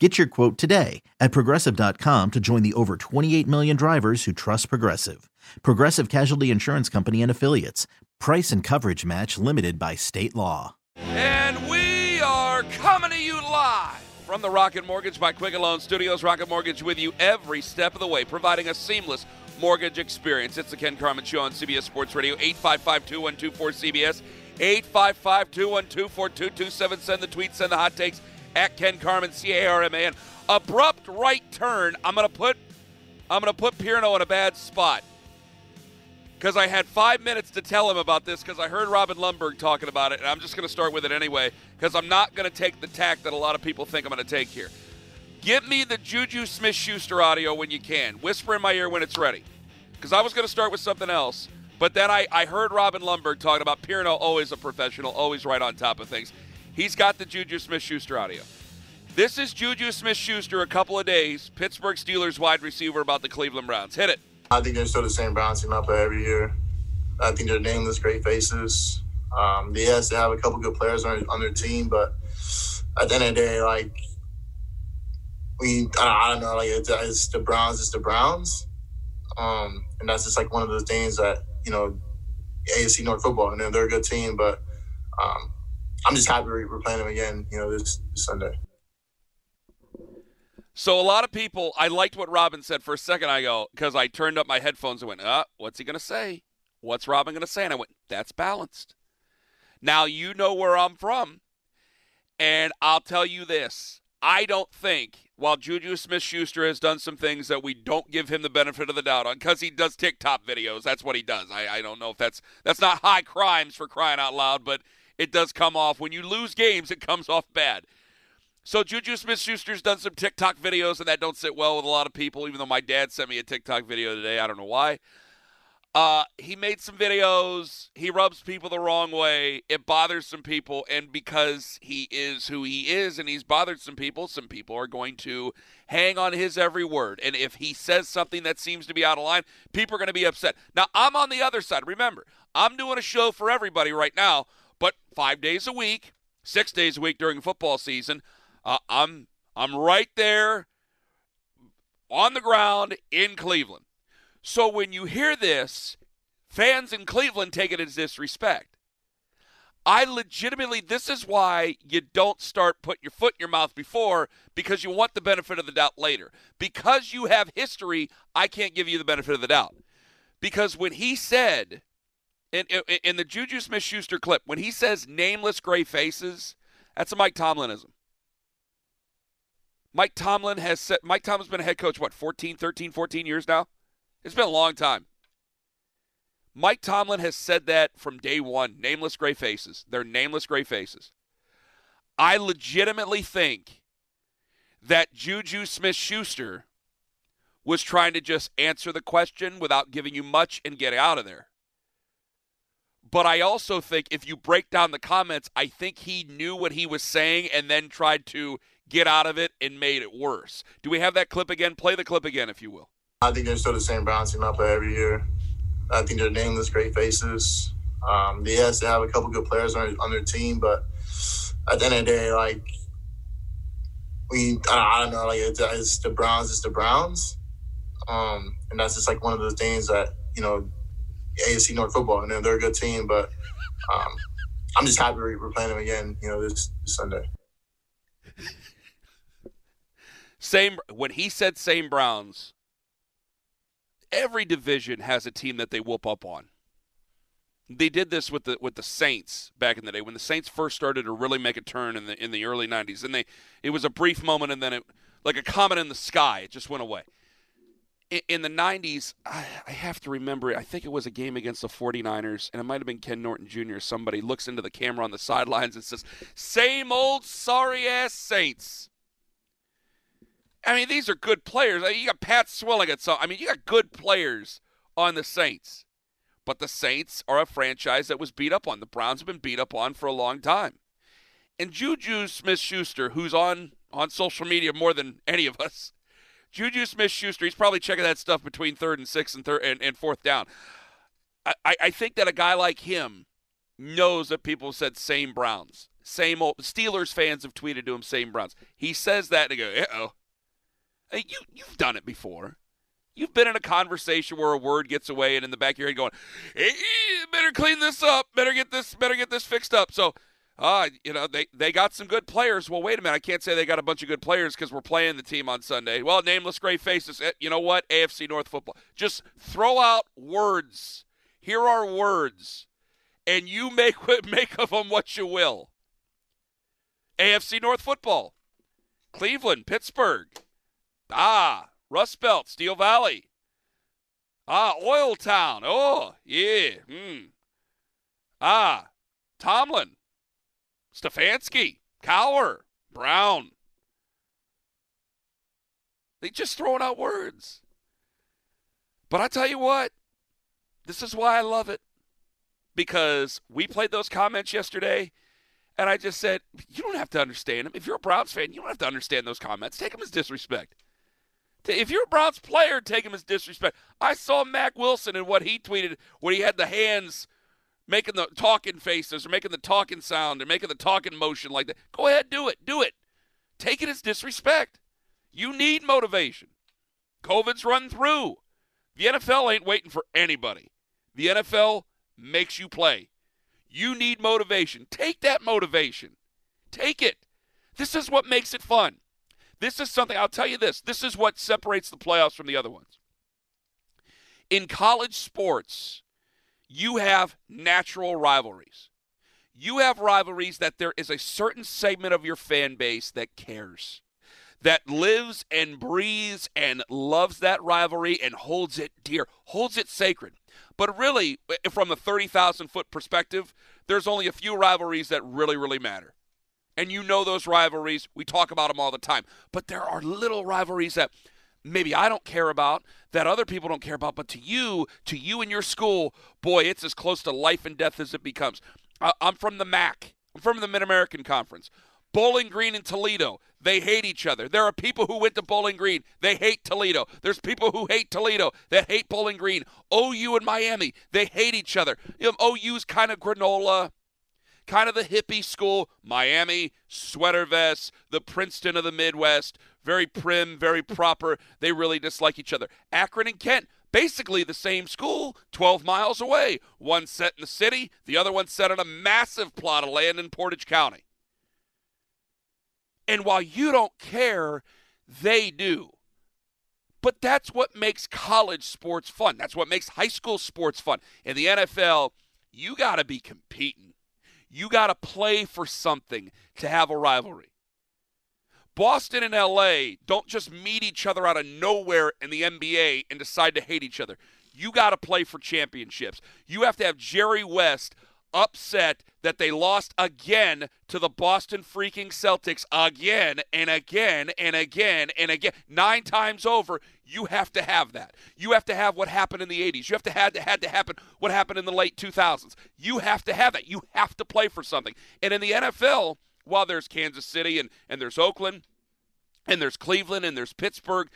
Get your quote today at progressive.com to join the over 28 million drivers who trust Progressive. Progressive Casualty Insurance Company and Affiliates. Price and coverage match limited by state law. And we are coming to you live from the Rocket Mortgage by Quicken Loan Studios. Rocket Mortgage with you every step of the way, providing a seamless mortgage experience. It's the Ken Carman Show on CBS Sports Radio, 855 2124 CBS, 855 212 4227. Send the tweets, send the hot takes at Ken Carman, C A R M A N. Abrupt right turn. I'm gonna put I'm gonna put Pierno in a bad spot. Because I had five minutes to tell him about this because I heard Robin Lundberg talking about it, and I'm just gonna start with it anyway, because I'm not gonna take the tack that a lot of people think I'm gonna take here. Give me the Juju Smith Schuster audio when you can. Whisper in my ear when it's ready. Because I was gonna start with something else. But then I, I heard Robin Lundberg talking about Pierno, always a professional, always right on top of things. He's got the Juju Smith Schuster audio. This is Juju Smith Schuster a couple of days, Pittsburgh Steelers wide receiver about the Cleveland Browns. Hit it. I think they're still the same Browns team up every year. I think they're nameless, great faces. Um, yes, they have a couple good players on, on their team, but at the end of the day, like we, I, don't know, like it's, it's, the Browns, it's the Browns, um, and that's just like one of the things that you know, AFC North football, and they're a good team, but um, I'm just happy we're playing them again. You know, this, this Sunday. So a lot of people, I liked what Robin said for a second. I go because I turned up my headphones and went, "Uh, what's he gonna say? What's Robin gonna say?" And I went, "That's balanced." Now you know where I'm from, and I'll tell you this: I don't think while Juju Smith-Schuster has done some things that we don't give him the benefit of the doubt on because he does TikTok videos. That's what he does. I, I don't know if that's that's not high crimes for crying out loud, but it does come off. When you lose games, it comes off bad. So Juju Smith Schuster's done some TikTok videos, and that don't sit well with a lot of people, even though my dad sent me a TikTok video today. I don't know why. Uh, he made some videos. He rubs people the wrong way. It bothers some people. And because he is who he is and he's bothered some people, some people are going to hang on his every word. And if he says something that seems to be out of line, people are going to be upset. Now, I'm on the other side. Remember, I'm doing a show for everybody right now but five days a week, six days a week during football season, uh, I'm I'm right there on the ground in Cleveland. So when you hear this, fans in Cleveland take it as disrespect. I legitimately, this is why you don't start put your foot in your mouth before because you want the benefit of the doubt later. Because you have history, I can't give you the benefit of the doubt. Because when he said in, in, in the Juju Smith Schuster clip, when he says nameless gray faces, that's a Mike Tomlinism. Mike Tomlin has said, Mike Tomlin's been a head coach, what, 14, 13, 14 years now? It's been a long time. Mike Tomlin has said that from day one nameless gray faces. They're nameless gray faces. I legitimately think that Juju Smith Schuster was trying to just answer the question without giving you much and get out of there. But I also think if you break down the comments, I think he knew what he was saying and then tried to get out of it and made it worse. Do we have that clip again? Play the clip again, if you will. I think they're still the same bouncing up every year. I think they're nameless great faces. Um, yes, they have a couple good players on, on their team, but at the end of the day, like we, I don't know, like it's, it's the Browns, it's the Browns, um, and that's just like one of the things that you know AFC North football, and they're a good team. But um, I'm just happy we're playing them again. You know, this, this Sunday. Same when he said same Browns. Every division has a team that they whoop up on. They did this with the with the Saints back in the day when the Saints first started to really make a turn in the in the early 90s. And they it was a brief moment and then it like a comet in the sky, it just went away. In, the 90s, I, I have to remember, I think it was a game against the 49ers and it might have been Ken Norton Jr. Somebody looks into the camera on the sidelines and says, "Same old sorry ass Saints." I mean, these are good players. You got Pat Swilling at some. I mean, you got good players on the Saints. But the Saints are a franchise that was beat up on. The Browns have been beat up on for a long time. And Juju Smith Schuster, who's on, on social media more than any of us, Juju Smith Schuster, he's probably checking that stuff between third and sixth and third and, and fourth down. I, I think that a guy like him knows that people said same Browns. Same old Steelers fans have tweeted to him same Browns. He says that and they go, uh oh. Hey, you you've done it before. You've been in a conversation where a word gets away, and in the back of your head going, "Hey, better clean this up. Better get this. Better get this fixed up." So, uh, you know, they they got some good players. Well, wait a minute. I can't say they got a bunch of good players because we're playing the team on Sunday. Well, nameless gray faces. Eh, you know what? AFC North football. Just throw out words. Here are words, and you make make of them what you will. AFC North football. Cleveland, Pittsburgh. Ah, Rust Belt, Steel Valley. Ah, Oil Town. Oh, yeah. Hmm. Ah, Tomlin, Stefanski, Cowher, Brown. They just throwing out words. But I tell you what, this is why I love it. Because we played those comments yesterday, and I just said, you don't have to understand them. If you're a Browns fan, you don't have to understand those comments. Take them as disrespect. If you're a Browns player, take him as disrespect. I saw Mack Wilson and what he tweeted when he had the hands making the talking faces or making the talking sound or making the talking motion like that. Go ahead, do it. Do it. Take it as disrespect. You need motivation. COVID's run through. The NFL ain't waiting for anybody. The NFL makes you play. You need motivation. Take that motivation. Take it. This is what makes it fun. This is something, I'll tell you this this is what separates the playoffs from the other ones. In college sports, you have natural rivalries. You have rivalries that there is a certain segment of your fan base that cares, that lives and breathes and loves that rivalry and holds it dear, holds it sacred. But really, from a 30,000 foot perspective, there's only a few rivalries that really, really matter and you know those rivalries. We talk about them all the time. But there are little rivalries that maybe I don't care about, that other people don't care about, but to you, to you and your school, boy, it's as close to life and death as it becomes. I'm from the MAC. I'm from the Mid American Conference. Bowling Green and Toledo, they hate each other. There are people who went to Bowling Green, they hate Toledo. There's people who hate Toledo that hate Bowling Green. OU and Miami, they hate each other. You know, OU's kind of granola kind of the hippie school, Miami, sweater vests, the Princeton of the Midwest, very prim, very proper. They really dislike each other. Akron and Kent, basically the same school, 12 miles away. One set in the city, the other one set on a massive plot of land in Portage County. And while you don't care, they do. But that's what makes college sports fun. That's what makes high school sports fun. In the NFL, you got to be competing. You got to play for something to have a rivalry. Boston and LA don't just meet each other out of nowhere in the NBA and decide to hate each other. You got to play for championships. You have to have Jerry West upset that they lost again to the Boston freaking Celtics again and again and again and again. Nine times over, you have to have that. You have to have what happened in the 80s. You have to have had to happen what happened in the late 2000s. You have to have that. You have to play for something. And in the NFL, while there's Kansas City and, and there's Oakland and there's Cleveland and there's Pittsburgh,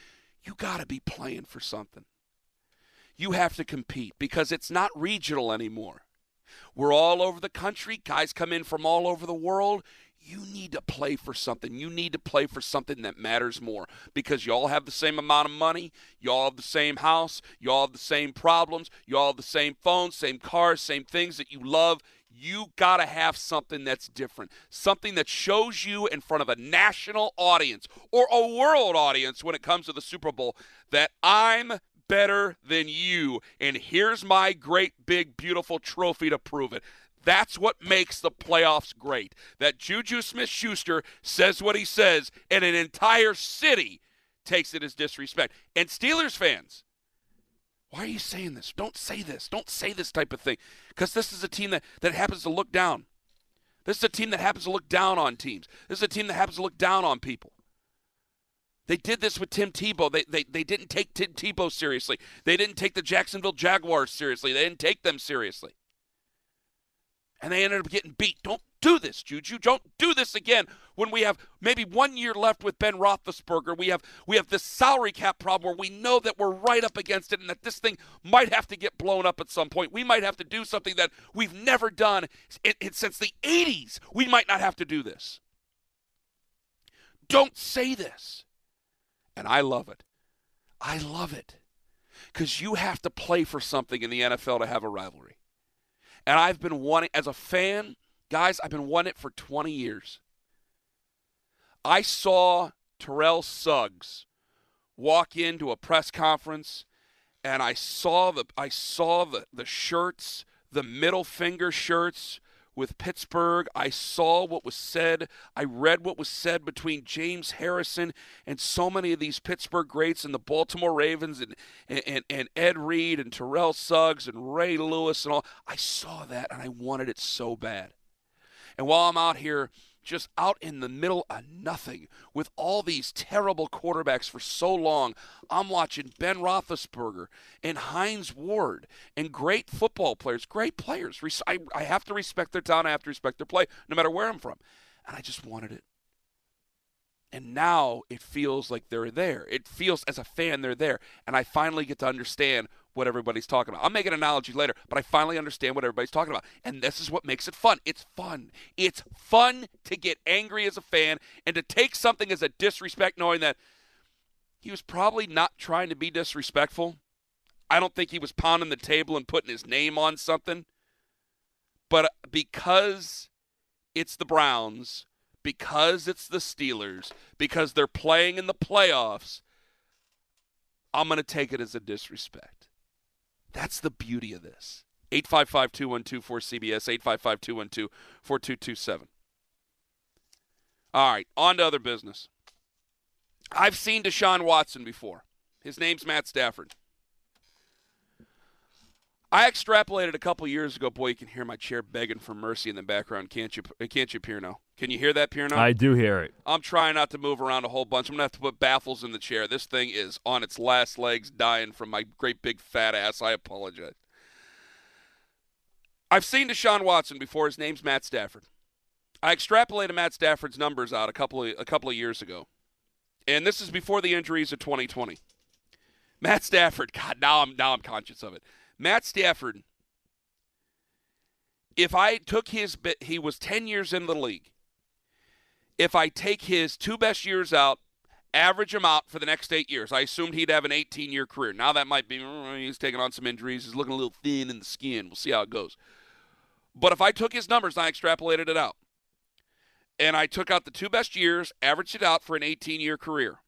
you got to be playing for something. You have to compete because it's not regional anymore. We're all over the country. Guys come in from all over the world. You need to play for something. You need to play for something that matters more because you all have the same amount of money. You all have the same house. You all have the same problems. You all have the same phones, same cars, same things that you love. You got to have something that's different, something that shows you in front of a national audience or a world audience when it comes to the Super Bowl that I'm better than you, and here's my great, big, beautiful trophy to prove it. That's what makes the playoffs great. That Juju Smith Schuster says what he says, and an entire city takes it as disrespect. And Steelers fans, why are you saying this? Don't say this. Don't say this type of thing. Because this is a team that, that happens to look down. This is a team that happens to look down on teams. This is a team that happens to look down on people. They did this with Tim Tebow. They, they, they didn't take Tim Tebow seriously. They didn't take the Jacksonville Jaguars seriously. They didn't take them seriously and they ended up getting beat. Don't do this, Juju. Don't do this again when we have maybe one year left with Ben Roethlisberger. We have we have this salary cap problem where we know that we're right up against it and that this thing might have to get blown up at some point. We might have to do something that we've never done it, it, since the 80s. We might not have to do this. Don't say this. And I love it. I love it. Because you have to play for something in the NFL to have a rivalry. And I've been wanting, as a fan, guys, I've been wanting it for 20 years. I saw Terrell Suggs walk into a press conference and I saw the I saw the, the shirts, the middle finger shirts with Pittsburgh. I saw what was said. I read what was said between James Harrison and so many of these Pittsburgh greats and the Baltimore Ravens and, and, and Ed Reed and Terrell Suggs and Ray Lewis and all. I saw that and I wanted it so bad. And while I'm out here just out in the middle of nothing with all these terrible quarterbacks for so long. I'm watching Ben Roethlisberger and Hines Ward and great football players, great players. I, have to respect their talent. I have to respect their play, no matter where I'm from. And I just wanted it. And now it feels like they're there. It feels as a fan they're there. And I finally get to understand what everybody's talking about. I'll make an analogy later, but I finally understand what everybody's talking about. And this is what makes it fun. It's fun. It's fun to get angry as a fan and to take something as a disrespect, knowing that he was probably not trying to be disrespectful. I don't think he was pounding the table and putting his name on something. But uh, because it's the Browns, because it's the Steelers, because they're playing in the playoffs, I'm going to take it as a disrespect. That's the beauty of this. 855 212 4CBS, 855 212 4227. All right, on to other business. I've seen Deshaun Watson before. His name's Matt Stafford. I extrapolated a couple years ago. Boy, you can hear my chair begging for mercy in the background, can't you? Uh, can't you, Pierno? Can you hear that, Pierno? I do hear it. I'm trying not to move around a whole bunch. I'm gonna have to put baffles in the chair. This thing is on its last legs, dying from my great big fat ass. I apologize. I've seen Deshaun Watson before. His name's Matt Stafford. I extrapolated Matt Stafford's numbers out a couple of a couple of years ago, and this is before the injuries of 2020. Matt Stafford. God, now I'm now I'm conscious of it. Matt Stafford, if I took his, he was 10 years in the league. If I take his two best years out, average him out for the next eight years, I assumed he'd have an 18 year career. Now that might be, mm, he's taking on some injuries. He's looking a little thin in the skin. We'll see how it goes. But if I took his numbers and I extrapolated it out, and I took out the two best years, averaged it out for an 18 year career,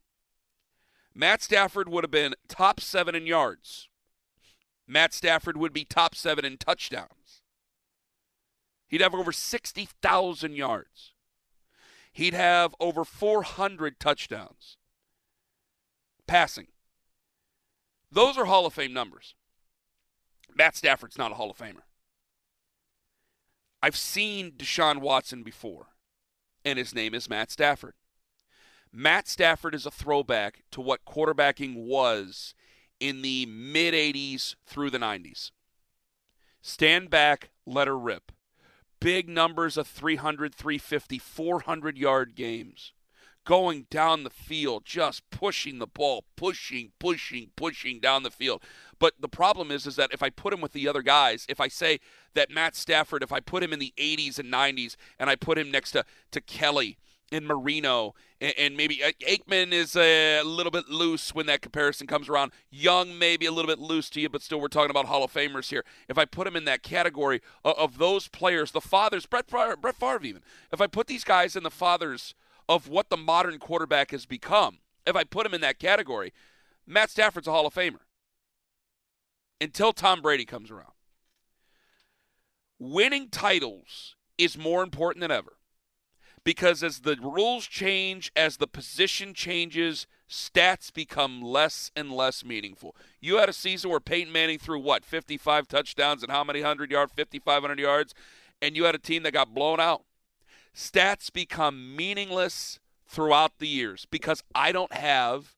Matt Stafford would have been top seven in yards. Matt Stafford would be top seven in touchdowns. He'd have over 60,000 yards. He'd have over 400 touchdowns passing. Those are Hall of Fame numbers. Matt Stafford's not a Hall of Famer. I've seen Deshaun Watson before, and his name is Matt Stafford. Matt Stafford is a throwback to what quarterbacking was in the mid 80s through the 90s. Stand back, let her rip. Big numbers of 300, 350, 400 yard games. Going down the field, just pushing the ball, pushing, pushing, pushing down the field. But the problem is, is that if I put him with the other guys, if I say that Matt Stafford, if I put him in the 80s and 90s, and I put him next to, to Kelly and Marino, and, maybe uh, Aikman is a little bit loose when that comparison comes around. Young, maybe a little bit loose to you, but still, we're talking about Hall of Famers here. If I put him in that category of, of those players, the fathers, Brett Favre, Brett Favre, even, if I put these guys in the fathers of what the modern quarterback has become, if I put him in that category, Matt Stafford's a Hall of Famer until Tom Brady comes around. Winning titles is more important than ever because as the rules change, as the position changes, stats become less and less meaningful. You had a season where Peyton Manning threw what, 55 touchdowns and how many hundred yards? 5,500 yards, and you had a team that got blown out. Stats become meaningless throughout the years because I don't have,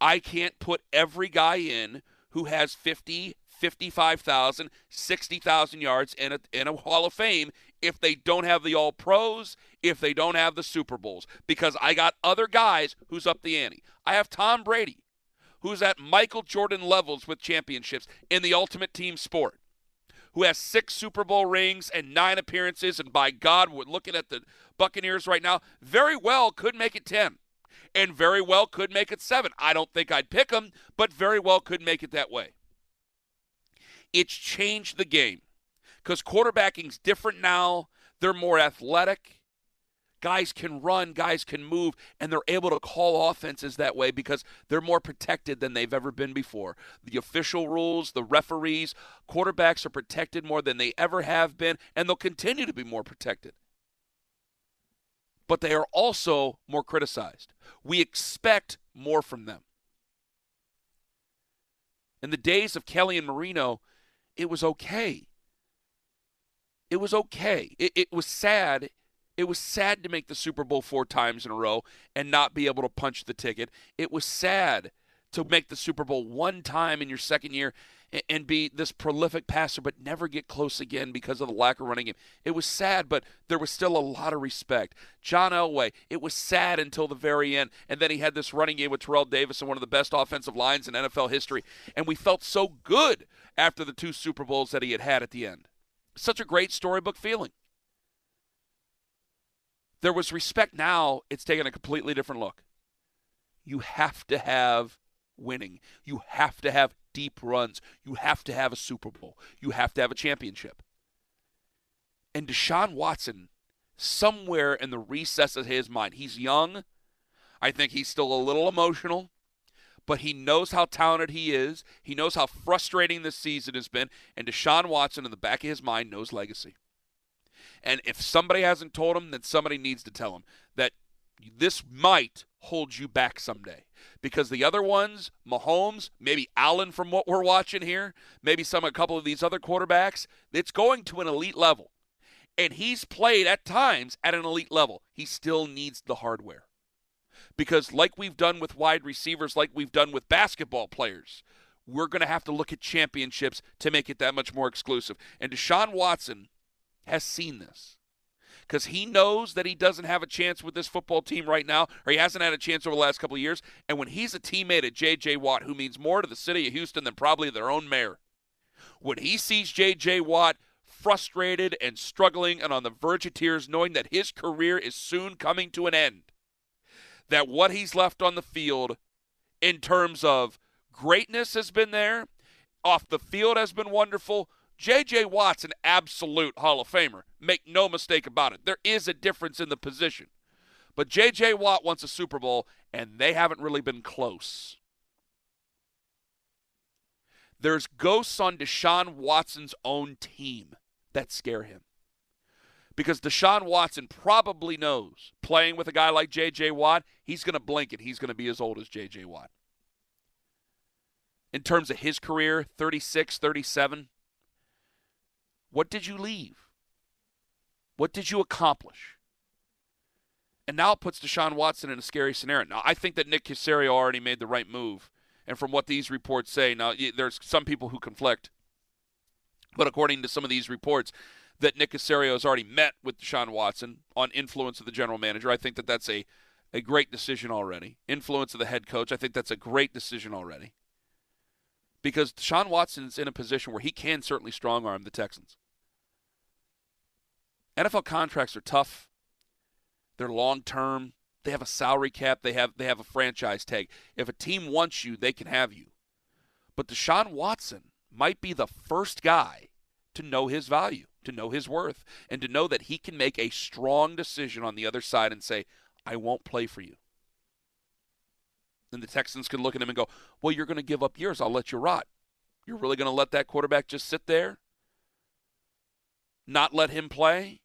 I can't put every guy in who has 50, 55,000, 60,000 yards in a, in a Hall of Fame if they don't have the All Pros, if they don't have the Super Bowls, because I got other guys who's up the ante. I have Tom Brady, who's at Michael Jordan levels with championships in the ultimate team sport, who has six Super Bowl rings and nine appearances, and by God, we're looking at the Buccaneers right now, very well could make it 10 and very well could make it seven. I don't think I'd pick them, but very well could make it that way. It's changed the game because quarterbacking's different now. They're more athletic. Guys can run, guys can move, and they're able to call offenses that way because they're more protected than they've ever been before. The official rules, the referees, quarterbacks are protected more than they ever have been, and they'll continue to be more protected. But they are also more criticized. We expect more from them. In the days of Kelly and Marino, it was okay. It was okay. It, it was sad. It was sad to make the Super Bowl four times in a row and not be able to punch the ticket. It was sad to make the Super Bowl one time in your second year and be this prolific passer but never get close again because of the lack of running game. It was sad, but there was still a lot of respect. John Elway, it was sad until the very end. And then he had this running game with Terrell Davis and one of the best offensive lines in NFL history. And we felt so good after the two Super Bowls that he had had at the end. Such a great storybook feeling. There was respect. Now it's taken a completely different look. You have to have winning. You have to have deep runs. You have to have a Super Bowl. You have to have a championship. And Deshaun Watson, somewhere in the recess of his mind, he's young. I think he's still a little emotional but he knows how talented he is. He knows how frustrating this season has been. And Deshaun Watson, in the back of his mind, knows legacy. And if somebody hasn't told him, then somebody needs to tell him that this might hold you back someday. Because the other ones, Mahomes, maybe Allen from what we're watching here, maybe some a couple of these other quarterbacks, it's going to an elite level. And he's played at times at an elite level. He still needs the hardware because, like we've done with wide receivers, like we've done with basketball players, we're going to have to look at championships to make it that much more exclusive. And Deshaun Watson has seen this because he knows that he doesn't have a chance with this football team right now, or he hasn't had a chance over the last couple of years. And when he's a teammate of J.J. Watt, who means more to the city of Houston than probably their own mayor, when he sees J.J. Watt frustrated and struggling and on the verge of tears, knowing that his career is soon coming to an end, that what he's left on the field in terms of greatness has been there, off the field has been wonderful. J.J. Watt's an absolute Hall of Famer. Make no mistake about it. There is a difference in the position. But J.J. Watt wants a Super Bowl, and they haven't really been close. There's ghosts on Deshaun Watson's own team that scare him because Deshaun Watson probably knows playing with a guy like J.J. Watt, he's going to blink and he's going to be as old as J.J. Watt. In terms of his career, 36, 37, what did you leave? What did you accomplish? And now it puts Deshaun Watson in a scary scenario. Now, I think that Nick Caserio already made the right move. And from what these reports say, now there's some people who conflict. But according to some of these reports, that Nick Caserio has already met with Deshaun Watson on influence of the general manager. I think that that's a, a great decision already. Influence of the head coach, I think that's a great decision already. Because Deshaun Watson is in a position where he can certainly strong arm the Texans. NFL contracts are tough. They're long term. They have a salary cap. They have they have a franchise tag. If a team wants you, they can have you. But Deshaun Watson might be the first guy to know his value, to know his worth, and to know that he can make a strong decision on the other side and say, I won't play for you. Then the Texans can look at him and go, Well, you're going to give up years. I'll let you rot. You're really going to let that quarterback just sit there? Not let him play?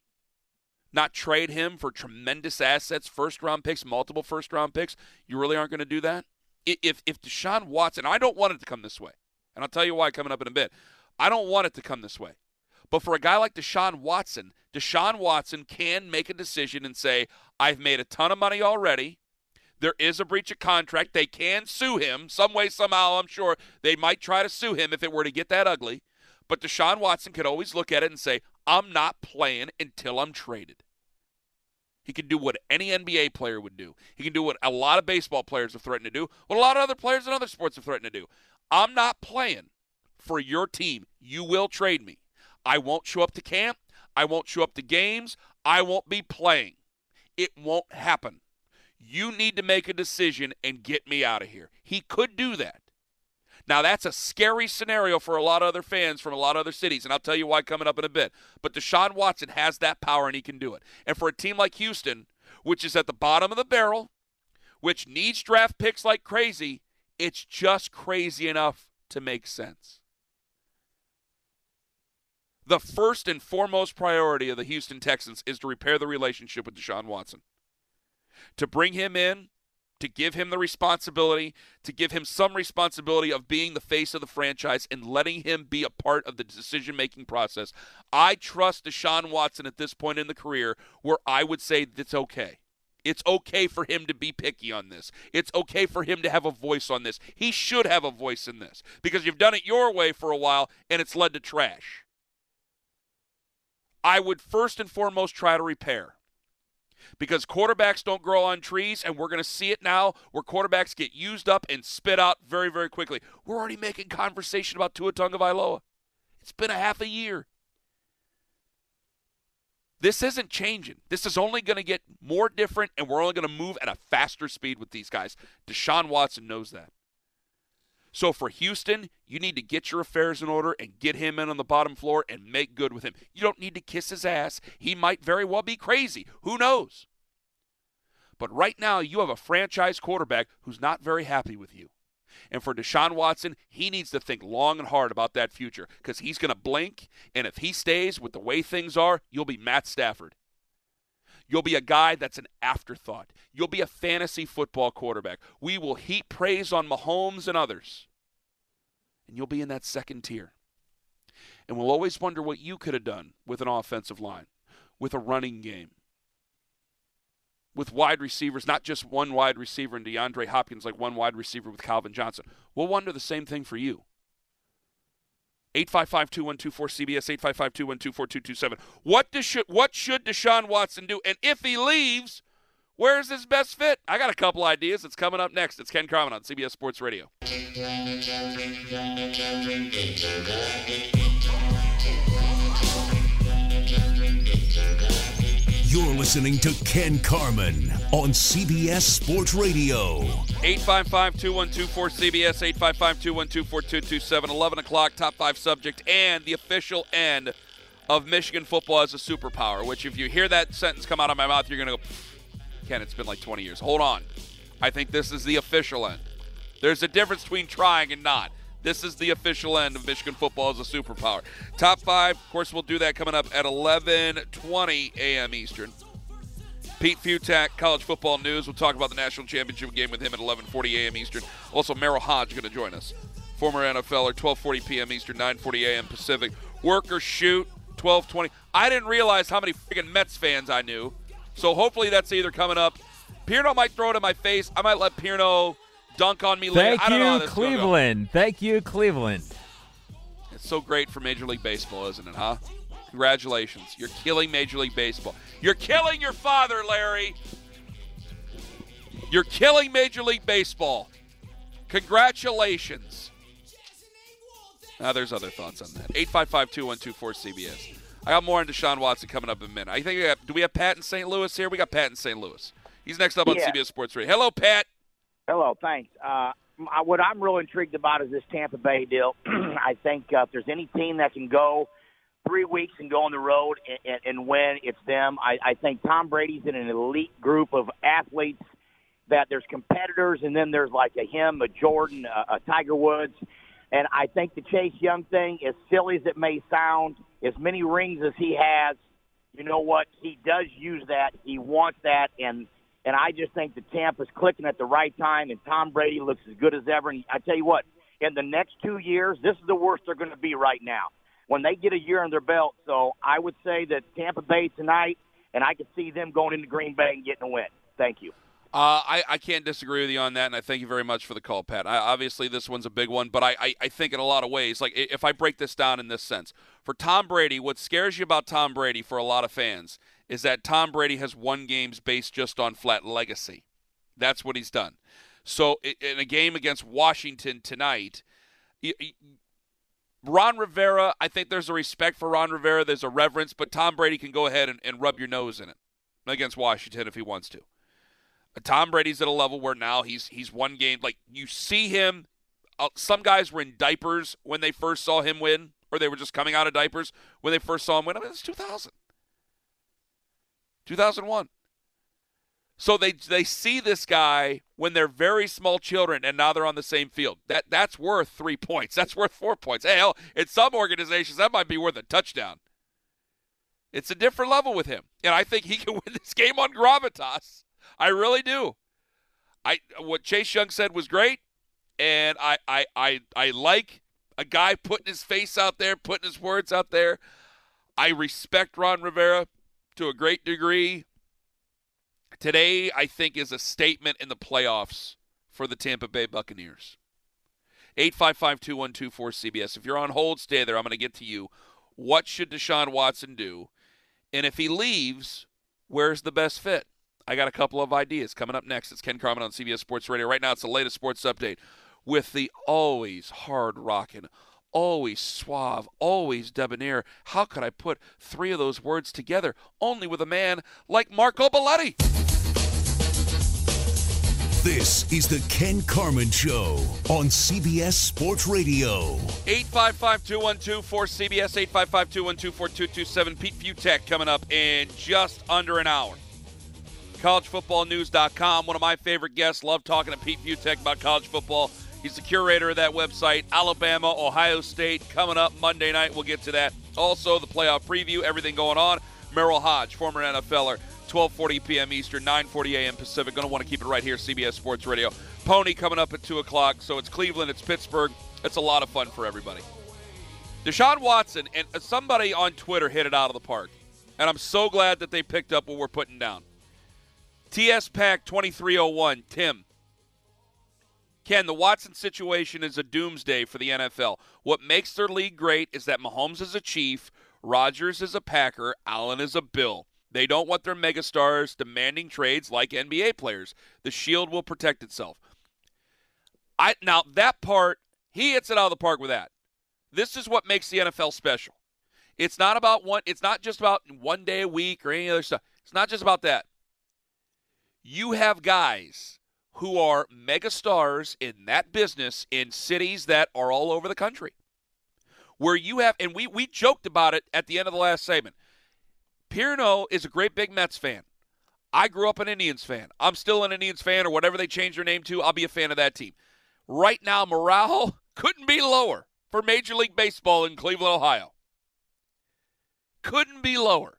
Not trade him for tremendous assets, first round picks, multiple first round picks? You really aren't going to do that? If, if Deshaun Watson, I don't want it to come this way, and I'll tell you why coming up in a bit. I don't want it to come this way. But for a guy like Deshaun Watson, Deshaun Watson can make a decision and say, I've made a ton of money already. There is a breach of contract. They can sue him some way, somehow. I'm sure they might try to sue him if it were to get that ugly. But Deshaun Watson could always look at it and say, I'm not playing until I'm traded. He can do what any NBA player would do. He can do what a lot of baseball players have threatened to do, what a lot of other players in other sports have threatened to do. I'm not playing for your team. You will trade me. I won't show up to camp. I won't show up to games. I won't be playing. It won't happen. You need to make a decision and get me out of here. He could do that. Now, that's a scary scenario for a lot of other fans from a lot of other cities, and I'll tell you why coming up in a bit. But Deshaun Watson has that power, and he can do it. And for a team like Houston, which is at the bottom of the barrel, which needs draft picks like crazy, it's just crazy enough to make sense. The first and foremost priority of the Houston Texans is to repair the relationship with Deshaun Watson. To bring him in, to give him the responsibility, to give him some responsibility of being the face of the franchise and letting him be a part of the decision making process. I trust Deshaun Watson at this point in the career where I would say it's okay. It's okay for him to be picky on this. It's okay for him to have a voice on this. He should have a voice in this because you've done it your way for a while and it's led to trash. I would first and foremost try to repair. Because quarterbacks don't grow on trees, and we're going to see it now where quarterbacks get used up and spit out very, very quickly. We're already making conversation about Tua Tagovailoa. It's been a half a year. This isn't changing. This is only going to get more different, and we're only going to move at a faster speed with these guys. Deshaun Watson knows that. So for Houston, you need to get your affairs in order and get him in on the bottom floor and make good with him. You don't need to kiss his ass. He might very well be crazy. Who knows? But right now, you have a franchise quarterback who's not very happy with you. And for Deshaun Watson, he needs to think long and hard about that future because he's going to blink. And if he stays with the way things are, you'll be Matt Stafford. You'll be a guy that's an afterthought. You'll be a fantasy football quarterback. We will heap praise on Mahomes and others. And you'll be in that second tier. And we'll always wonder what you could have done with an offensive line, with a running game, with wide receivers, not just one wide receiver and DeAndre Hopkins like one wide receiver with Calvin Johnson. We'll wonder the same thing for you. 855-2124 CBS 855-2124-227. What does what should Deshaun Watson do? And if he leaves, where's his best fit? I got a couple ideas. It's coming up next. It's Ken Carman on CBS Sports Radio. You're listening to Ken Carman on CBS Sports Radio. 855-2124-CBS, 855-2124-227, 11 o'clock, top five subject, and the official end of Michigan football as a superpower, which if you hear that sentence come out of my mouth, you're going to go, Ken, it's been like 20 years. Hold on. I think this is the official end. There's a difference between trying and not. This is the official end of Michigan football as a superpower. Top five, of course, we'll do that coming up at 11:20 a.m. Eastern. Pete Fiutak, college football news. We'll talk about the national championship game with him at 11:40 a.m. Eastern. Also, Merril Hoge going to join us, former NFLer, 12:40 p.m. Eastern, 9:40 a.m. Pacific. Work or shoot, 12:20. I didn't realize how many freaking Mets fans I knew, so hopefully that's either coming up. Pierno might throw it in my face. I might let Pierno dunk on me later. Thank you, Cleveland. Thank you, Cleveland. It's so great for Major League Baseball, isn't it, huh? Congratulations. You're killing Major League Baseball. You're killing your father, Larry. You're killing Major League Baseball. Congratulations. Now, there's other thoughts on that. 855 2124 CBS. I got more on Deshaun Watson coming up in a minute. I think we have, do we have Pat in St. Louis here? We got Pat in St. Louis. He's next up on Yeah. CBS Sports Radio. Hello, Pat. Hello, thanks. Uh, what I'm real intrigued about is this Tampa Bay deal. I think uh, if there's any team that can go three weeks and go on the road and, and, and win, it's them. I, I think Tom Brady's in an elite group of athletes that there's competitors, and then there's like a him, a Jordan, a, a Tiger Woods. And I think the Chase Young thing, as silly as it may sound, as many rings as he has, you know what? He does use that. He wants that, and and I just think that Tampa's clicking at the right time, and Tom Brady looks as good as ever. And I tell you what, in the next two years, this is the worst they're going to be right now when they get a year on their belt. So I would say that Tampa Bay tonight, and I could see them going into Green Bay and getting a win. Thank you. Uh, I, I can't disagree with you on that, and I thank you very much for the call, Pat. I, obviously, this one's a big one, but I, I, I think in a lot of ways, like if I break this down in this sense, for Tom Brady, what scares you about Tom Brady for a lot of fans is that Tom Brady has won games based just on flat legacy. That's what he's done. So in a game against Washington tonight, Ron Rivera, I think there's a respect for Ron Rivera, there's a reverence, but Tom Brady can go ahead and, and rub your nose in it against Washington if he wants to. Tom Brady's at a level where now he's he's one game like you see him. Uh, some guys were in diapers when they first saw him win, or they were just coming out of diapers when they first saw him win. I mean, it's 2000, 2001. So they they see this guy when they're very small children, and now they're on the same field. That that's worth three points. That's worth four points. Hey, hell, in some organizations that might be worth a touchdown. It's a different level with him, and I think he can win this game on gravitas. I really do. I what Chase Young said was great, and I I I, I like a guy putting his face out there, putting his words out there. I respect Ron Rivera to a great degree. Today, I think, is a statement in the playoffs for the Tampa Bay Buccaneers. 855 2124 CBS. If you're on hold, stay there. I'm going to get to you. What should Deshaun Watson do? And if he leaves, where's the best fit? I got a couple of ideas coming up next. It's Ken Carman on CBS Sports Radio. Right now, it's the latest sports update with the always hard rocking, always suave, always debonair. How could I put three of those words together? Only with a man like Marco Belletti. This is the Ken Carman Show on CBS Sports Radio. 855 212 4CBS, 855 212 4227. Pete Fiutak coming up in just under an hour. CollegeFootballNews.com. One of my favorite guests. Love talking to Pete Fiutak about college football. He's the curator of that website. Alabama, Ohio State coming up Monday night. We'll get to that. Also, the playoff preview, everything going on. Merril Hoge, former NFLer, 12:40 p.m. Eastern, 9:40 a.m. Pacific. Going to want to keep it right here, CBS Sports Radio. Pony coming up at two o'clock. So it's Cleveland, it's Pittsburgh. It's a lot of fun for everybody. Deshaun Watson and somebody on Twitter hit it out of the park, and I'm so glad that they picked up what we're putting down. TS Pack 2301, Tim. Ken, the Watson situation is a doomsday for the NFL. What makes their league great is that Mahomes is a Chief, Rodgers is a Packer, Allen is a Bill. They don't want their megastars demanding trades like NBA players. The shield will protect itself. I now that part he hits it out of the park with that. This is what makes the NFL special. It's not about one. It's not just about one day a week or any other stuff. It's not just about that. You have guys who are megastars in that business in cities that are all over the country. Where you have, and we we joked about it at the end of the last segment. Pirno is a great big Mets fan. I grew up an Indians fan. I'm still an Indians fan, or whatever they change their name to. I'll be a fan of that team. Right now, morale couldn't be lower for Major League Baseball in Cleveland, Ohio. Couldn't be lower.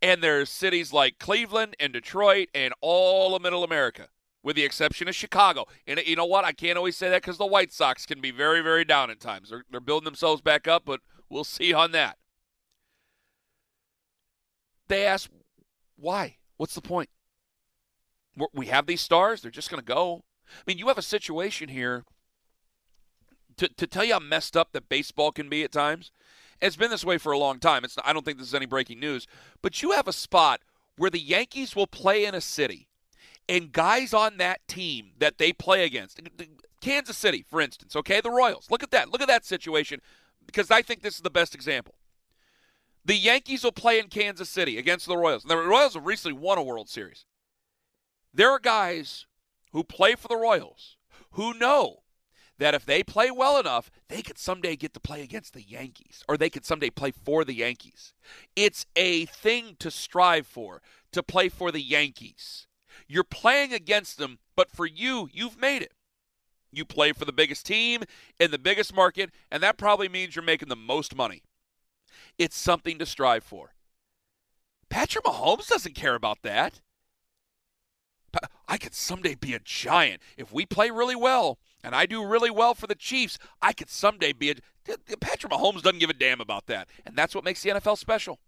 And there's cities like Cleveland and Detroit and all of Middle America, with the exception of Chicago. And you know what? I can't always say that because the White Sox can be very, very down at times. They're, they're building themselves back up, but we'll see on that. They ask, why? What's the point? We have these stars. They're just going to go. I mean, you have a situation here to, to tell you how messed up that baseball can be at times. It's been this way for a long time. It's I don't think this is any breaking news, but you have a spot where the Yankees will play in a city, and guys on that team that they play against, Kansas City, for instance, okay, the Royals. Look at that. Look at that situation, because I think this is the best example. The Yankees will play in Kansas City against the Royals. And the Royals have recently won a World Series. There are guys who play for the Royals who know that if they play well enough, they could someday get to play against the Yankees or they could someday play for the Yankees. It's a thing to strive for, to play for the Yankees. You're playing against them, but for you, you've made it. You play for the biggest team in the biggest market, and that probably means you're making the most money. It's something to strive for. Patrick Mahomes doesn't care about that. I could someday be a giant. If we play really well and I do really well for the Chiefs, I could someday be a. Patrick Mahomes doesn't give a damn about that. And that's what makes the NFL special.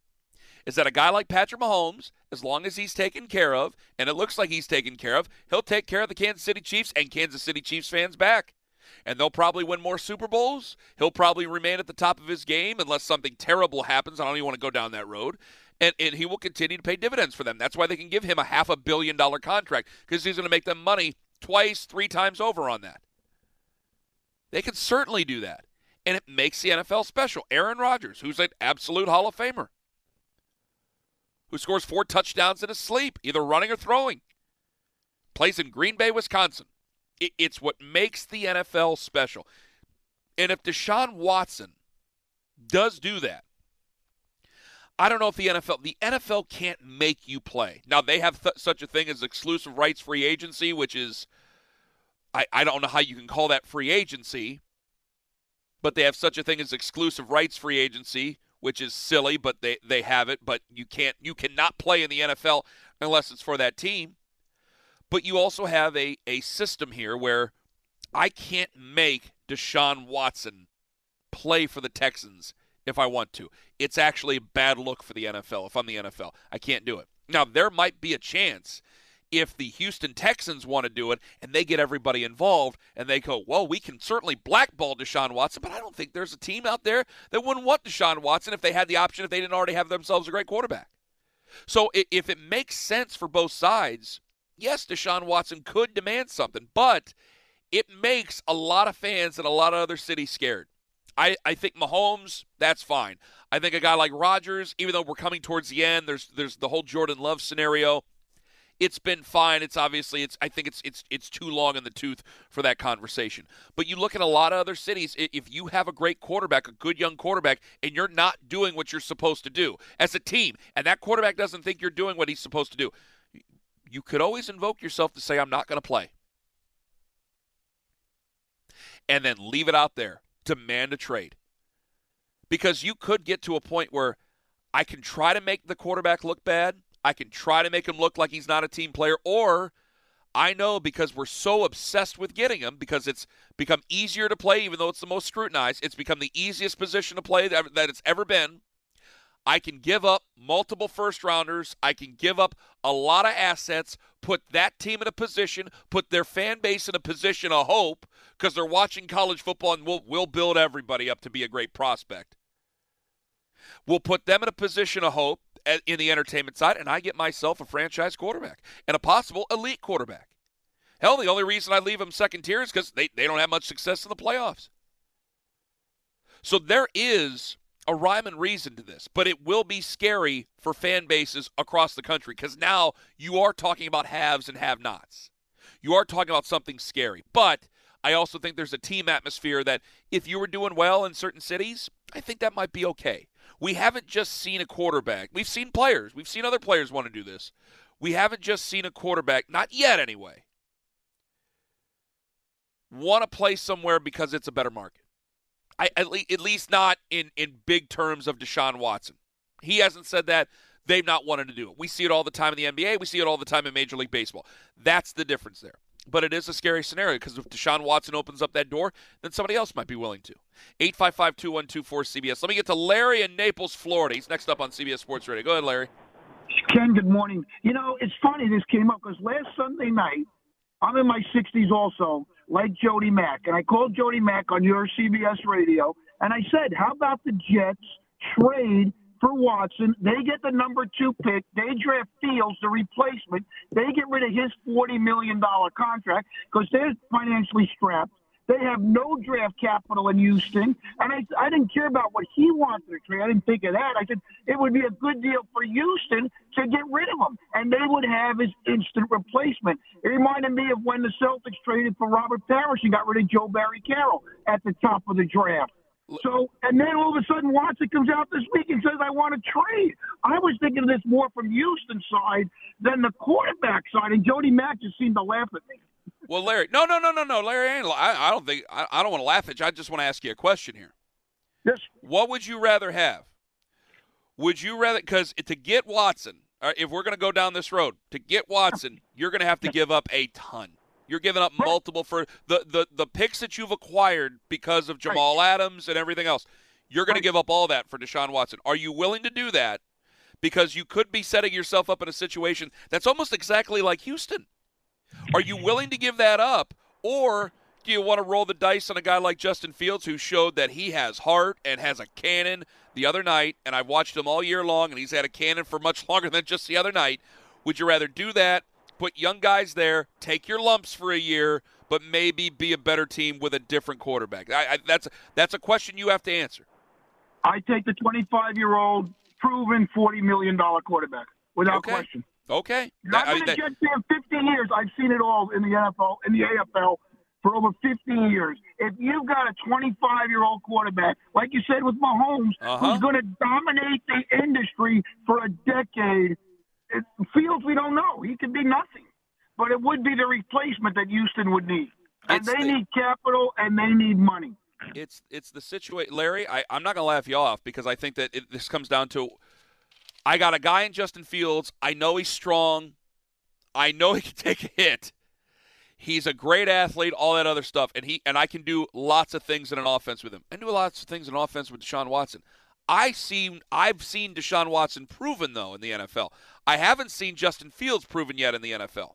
Is that a guy like Patrick Mahomes, as long as he's taken care of, and it looks like he's taken care of, he'll take care of the Kansas City Chiefs and Kansas City Chiefs fans back. And they'll probably win more Super Bowls. He'll probably remain at the top of his game unless something terrible happens. I don't even want to go down that road and, and he will continue to pay dividends for them. That's why they can give him a half a billion dollar contract because he's going to make them money twice, three times over on that. They can certainly do that. And it makes the NFL special. Aaron Rodgers, who's an absolute Hall of Famer, who scores four touchdowns in his sleep, either running or throwing, plays in Green Bay, Wisconsin. It's what makes the NFL special. And if Deshaun Watson does do that, I don't know if the NFL the NFL can't make you play. Now they have th- such a thing as exclusive rights free agency, which is I, I don't know how you can call that free agency, but they have such a thing as exclusive rights free agency, which is silly, but they, they have it, but you can't you cannot play in the NFL unless it's for that team. But you also have a, a system here where I can't make Deshaun Watson play for the Texans if I want to. It's actually a bad look for the NFL if I'm the NFL. I can't do it. Now, there might be a chance if the Houston Texans want to do it and they get everybody involved and they go, well, we can certainly blackball Deshaun Watson, but I don't think there's a team out there that wouldn't want Deshaun Watson if they had the option if they didn't already have themselves a great quarterback. So if it makes sense for both sides, yes, Deshaun Watson could demand something, but it makes a lot of fans in a lot of other cities scared. I, I think Mahomes, that's fine. I think a guy like Rodgers, even though we're coming towards the end, there's there's the whole Jordan Love scenario. It's been fine. It's obviously it's I think it's it's it's too long in the tooth for that conversation. But you look at a lot of other cities, if you have a great quarterback, a good young quarterback, and you're not doing what you're supposed to do as a team, and that quarterback doesn't think you're doing what he's supposed to do, you could always invoke yourself to say, I'm not going to play. And then leave it out there demand a trade. Because you could get to a point where I can try to make the quarterback look bad, I can try to make him look like he's not a team player, or I know because we're so obsessed with getting him, because it's become easier to play, even though it's the most scrutinized, it's become the easiest position to play that it's ever been. I can give up multiple first rounders. I can give up a lot of assets, put that team in a position, put their fan base in a position of hope because they're watching college football and we'll, we'll build everybody up to be a great prospect. We'll put them in a position of hope in the entertainment side, and I get myself a franchise quarterback and a possible elite quarterback. Hell, the only reason I leave them second tier is because they, they don't have much success in the playoffs. So there is a rhyme and reason to this, but it will be scary for fan bases across the country because now you are talking about haves and have nots. You are talking about something scary. But I also think there's a team atmosphere that if you were doing well in certain cities, I think that might be okay. We haven't just seen a quarterback. We've seen players. We've seen other players want to do this. We haven't just seen a quarterback, not yet anyway, want to play somewhere because it's a better market. I, at, le- at least not in, in big terms of Deshaun Watson. He hasn't said that. They've not wanted to do it. We see it all the time in the NBA. We see it all the time in Major League Baseball. That's the difference there. But it is a scary scenario because if Deshaun Watson opens up that door, then somebody else might be willing to. 855 2124 CBS. Let me get to Larry in Naples, Florida. He's next up on CBS Sports Radio. Go ahead, Larry. Ken, good morning. You know, it's funny this came up because last Sunday night, I'm in my 60s also, like Jody Mack. And I called Jody Mack on your CBS radio, and I said, how about the Jets trade for Watson? They get the number two pick. They draft Fields, the replacement. They get rid of his $40 million contract because they're financially strapped. They have no draft capital in Houston, and I, I didn't care about what he wanted to trade. I didn't think of that. I said it would be a good deal for Houston to get rid of him, and they would have his instant replacement. It reminded me of when the Celtics traded for Robert Parish and got rid of Joe Barry Carroll at the top of the draft. So, and then all of a sudden, Watson comes out this week and says, "I want to trade." I was thinking of this more from Houston side than the quarterback side, and Jody Mack just seemed to laugh at me. Well, Larry, no, no, no, no, no, Larry, I, I don't think I, I don't want to laugh at you. I just want to ask you a question here. Yes. What would you rather have? Would you rather because to get Watson, if we're going to go down this road, to get Watson, you're going to have to give up a ton. You're giving up multiple for the, the, the picks that you've acquired because of Jamal right. Adams and everything else. You're going right. to give up all that for Deshaun Watson. Are you willing to do that? Because you could be setting yourself up in a situation that's almost exactly like Houston. Are you willing to give that up? Or do you want to roll the dice on a guy like Justin Fields who showed that he has heart and has a cannon the other night? And I've watched him all year long, and he's had a cannon for much longer than just the other night. Would you rather do that put young guys there, take your lumps for a year, but maybe be a better team with a different quarterback? I, I, that's that's a question you have to answer. I take the 25 year old proven 40 million dollar quarterback without okay. question. Okay. I've been a Jets fan 15 years. I've seen it all in the NFL, in the AFL for over 15 years. If you've got a 25 year old quarterback, like you said with Mahomes, uh-huh. who's going to dominate the industry for a decade, Fields, we don't know. He could be nothing, but it would be the replacement that Houston would need, and it's they the, need capital and they need money. It's it's the situation, Larry. I, I'm not gonna laugh you off because I think that it, this comes down to I got a guy in Justin Fields. I know he's strong. I know he can take a hit. He's a great athlete, all that other stuff, and he and I can do lots of things in an offense with him. And do lots of things in offense with Deshaun Watson. I seen I've seen Deshaun Watson proven though in the NFL. I haven't seen Justin Fields proven yet in the NFL.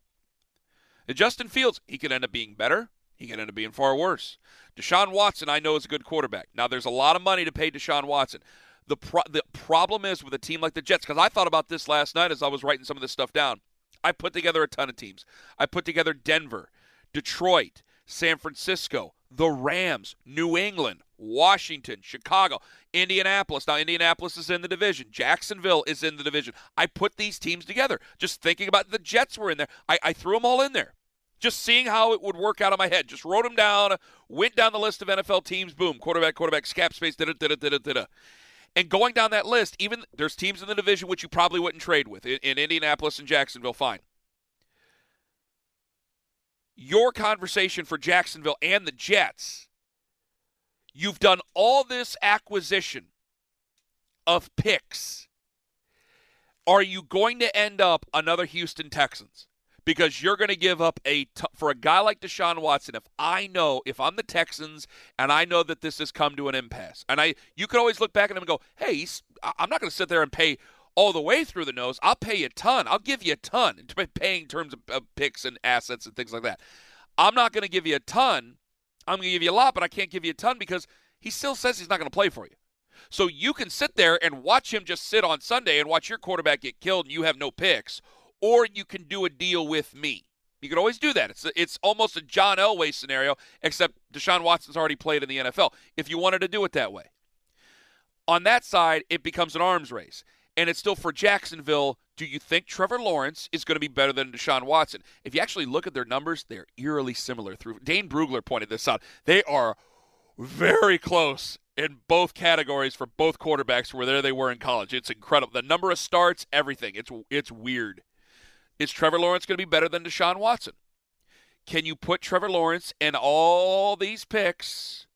And Justin Fields, he could end up being better. He could end up being far worse. Deshaun Watson, I know, is a good quarterback. Now, there's a lot of money to pay Deshaun Watson. The, pro- the problem is with a team like the Jets, because I thought about this last night as I was writing some of this stuff down. I put together a ton of teams. I put together Denver, Detroit, San Francisco, the Rams, New England, Washington, Chicago, Indianapolis. Now, Indianapolis is in the division. Jacksonville is in the division. I put these teams together just thinking about the Jets were in there. I, I threw them all in there. Just seeing how it would work out in my head. Just wrote them down, went down the list of NFL teams. Boom, quarterback, quarterback, cap space, da da da da da da. And going down that list, even there's teams in the division which you probably wouldn't trade with in, in Indianapolis and Jacksonville. Fine. Your conversation for Jacksonville and the Jets You've done all this acquisition of picks. Are you going to end up another Houston Texans? Because you're going to give up a t- for a guy like Deshaun Watson. If I know, if I'm the Texans and I know that this has come to an impasse, and I, you could always look back at him and go, "Hey, I'm not going to sit there and pay all the way through the nose. I'll pay you a ton. I'll give you a ton, paying in terms of, of picks and assets and things like that. I'm not going to give you a ton I'm going to give you a lot, but I can't give you a ton because he still says he's not going to play for you. So you can sit there and watch him just sit on Sunday and watch your quarterback get killed and you have no picks, or you can do a deal with me. You can always do that. It's it's almost a John Elway scenario, except Deshaun Watson's already played in the NFL. If you wanted to do it that way, on that side, it becomes an arms race, and it's still for Jacksonville do you think Trevor Lawrence is going to be better than Deshaun Watson? If you actually look at their numbers, they're eerily similar. Through Dane Brugler pointed this out. They are very close in both categories for both quarterbacks where there they were in college. It's incredible. The number of starts, everything. It's it's weird. Is Trevor Lawrence going to be better than Deshaun Watson? Can you put Trevor Lawrence and all these picks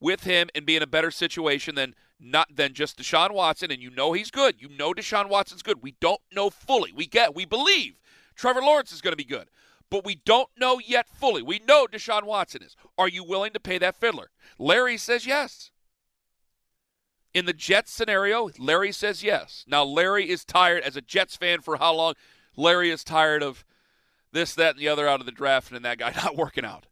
with him and be in a better situation than not than just Deshaun Watson, and you know he's good. You know Deshaun Watson's good. We don't know fully. We get we believe Trevor Lawrence is going to be good. But we don't know yet fully. We know Deshaun Watson is. Are you willing to pay that fiddler? Larry says yes. In the Jets scenario, Larry says yes. Now, Larry is tired as a Jets fan for how long? Larry is tired of this, that, and the other out of the draft and that guy not working out.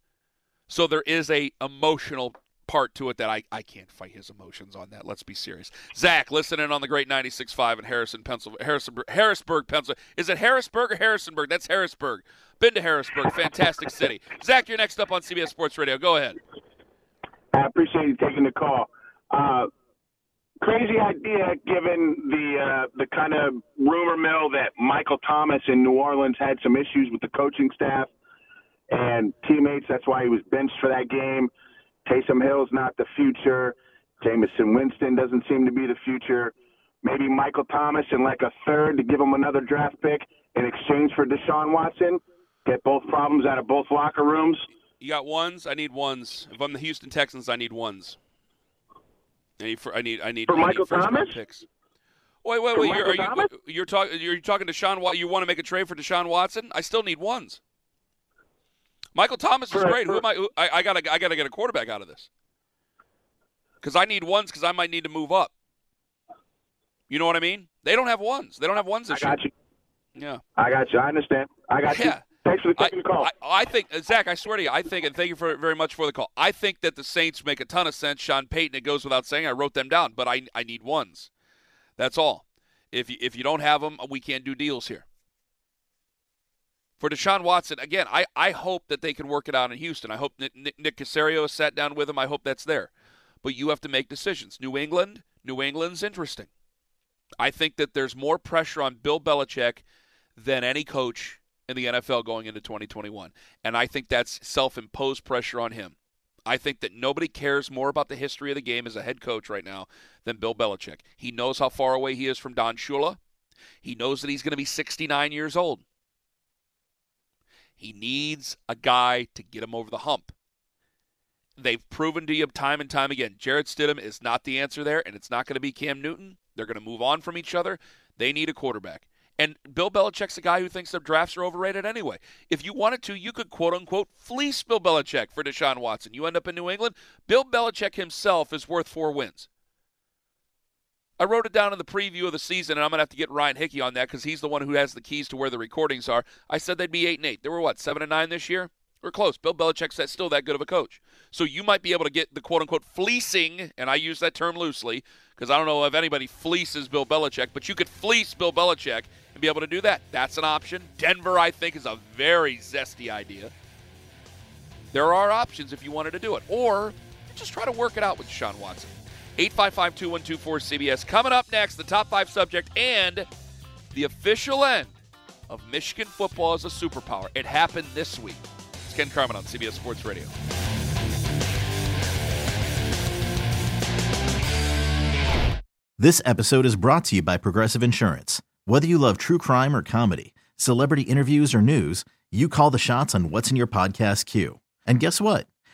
So there is a emotional part to it that I, I can't fight his emotions on that. Let's be serious. Zach, listening on the great 96.5 in Harrison, Pennsylvania. Harrisburg, Pennsylvania. Is it Harrisburg or Harrisonburg? That's Harrisburg. Been to Harrisburg, fantastic city. Zach, you're next up on CBS Sports Radio. Go ahead. I appreciate you taking the call. Uh, crazy idea, given the uh, the kind of rumor mill that Michael Thomas in New Orleans had some issues with the coaching staff and teammates. That's why he was benched for that game. Taysom Hill's not the future. Jameis Winston doesn't seem to be the future. Maybe Michael Thomas and like a third to give him another draft pick in exchange for Deshaun Watson. Get both problems out of both locker rooms. You got ones. I need ones. If I'm the Houston Texans, I need ones. I need. For, I need. I need. For I Michael need first Thomas? Picks. Wait, wait, wait. You're, Michael are you, Thomas? you're talking. You're talking to Sean. You want to make a trade for Deshaun Watson? I still need ones. Michael Thomas is great. Who am I? Who, I, I gotta. I gotta get a quarterback out of this. Because I need ones. Because I might need to move up. You know what I mean? They don't have ones. They don't have ones I this year. got you. Yeah. I got you. I understand. I got you. Yeah. Thanks for I, the call. I, I think Zach. I swear to you, I think, and thank you for very much for the call. I think that the Saints make a ton of sense. Sean Payton. It goes without saying. I wrote them down, but I I need ones. That's all. If you, if you don't have them, we can't do deals here. For Deshaun Watson, again, I, I hope that they can work it out in Houston. I hope Nick, Nick, Nick Caserio sat down with him. I hope that's there. But you have to make decisions. New England, New England's interesting. I think that there's more pressure on Bill Belichick than any coach in the NFL going into 2021. And I think that's self imposed pressure on him. I think that nobody cares more about the history of the game as a head coach right now than Bill Belichick. He knows how far away he is from Don Shula. He knows that he's going to be 69 years old. He needs a guy to get him over the hump. They've proven to you time and time again. Jarrett Stidham is not the answer there, and it's not going to be Cam Newton. They're going to move on from each other. They need a quarterback. And Bill Belichick's a guy who thinks the drafts are overrated anyway. If you wanted to, you could quote unquote fleece Bill Belichick for Deshaun Watson. You end up in New England. Bill Belichick himself is worth four wins. I wrote it down in the preview of the season, and I'm to have to get Ryan Hickey on that because he's the one who has the keys to where the recordings are. I said they'd be 8 and 8. They were what, 7 and 9 this year? We're close. Bill Belichick's still that good of a coach. So you might be able to get the quote unquote fleecing, and I use that term loosely because I don't know if anybody fleeces Bill Belichick, but you could fleece Bill Belichick and be able to do that. That's an option. Denver, I think, is a very zesty idea. There are options if you wanted to do it. Or just try to work it out with Deshaun Watson. 855 2124 CBS. Coming up next, the top five subject and the official end of Michigan football as a superpower. It happened this week. It's Ken Carman on CBS Sports Radio. This episode is brought to you by Progressive Insurance. Whether you love true crime or comedy, celebrity interviews or news, you call the shots on what's in your podcast queue. And guess what?